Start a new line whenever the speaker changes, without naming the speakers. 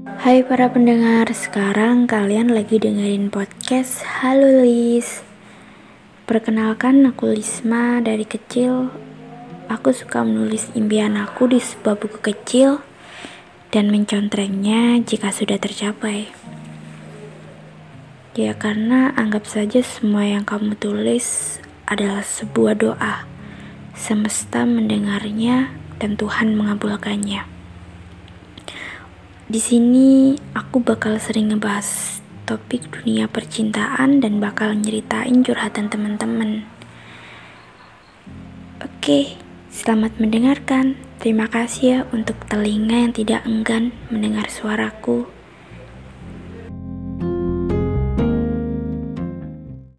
Hai para pendengar, sekarang kalian lagi dengerin podcast Halo Lis Perkenalkan aku Lisma. Dari kecil Aku suka menulis impian aku di sebuah buku kecil Dan mencontrengnya jika sudah tercapai. Ya karena anggap saja semua yang kamu tulis adalah sebuah doa. Semesta mendengarnya dan Tuhan mengabulkannya di sini aku bakal sering ngebahas topik dunia percintaan dan bakal nyeritain curhatan teman-teman. Oke, selamat mendengarkan. Terima kasih ya untuk telinga yang tidak enggan mendengar suaraku.